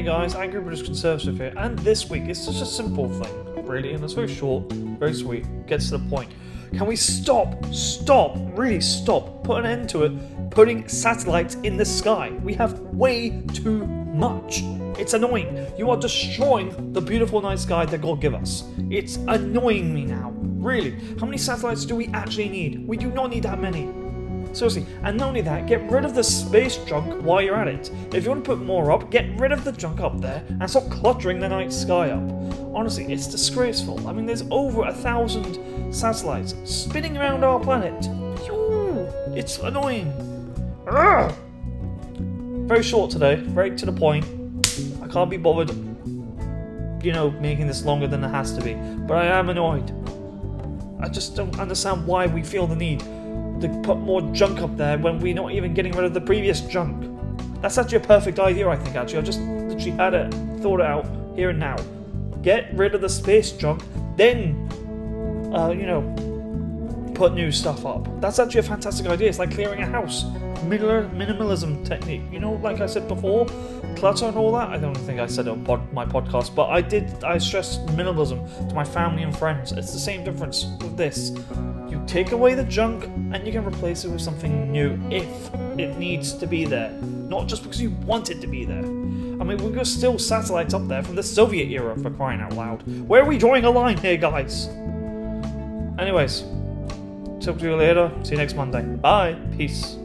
guys, Angry British Conservative here, and this week it's such a simple thing, really, and it's very short, very sweet, gets to the point. Can we stop, stop, really stop, put an end to it, putting satellites in the sky? We have way too much. It's annoying. You are destroying the beautiful night sky that God give us. It's annoying me now. Really. How many satellites do we actually need? We do not need that many. Seriously, and not only that, get rid of the space junk while you're at it. If you want to put more up, get rid of the junk up there and stop cluttering the night sky up. Honestly, it's disgraceful. I mean, there's over a thousand satellites spinning around our planet. It's annoying. Very short today, very to the point. I can't be bothered, you know, making this longer than it has to be. But I am annoyed. I just don't understand why we feel the need to put more junk up there when we're not even getting rid of the previous junk. That's actually a perfect idea, I think, actually. I just literally had it, thought it out here and now. Get rid of the space junk, then, uh, you know, put new stuff up. That's actually a fantastic idea. It's like clearing a house. minimalism technique. You know, like I said before, clutter and all that. I don't think I said it on pod, my podcast, but I did. I stressed minimalism to my family and friends. It's the same difference with this. You take away the junk and you can replace it with something new if it needs to be there, not just because you want it to be there. I mean, we've got still satellites up there from the Soviet era for crying out loud. Where are we drawing a line here, guys? Anyways, talk to you later. See you next Monday. Bye. Peace.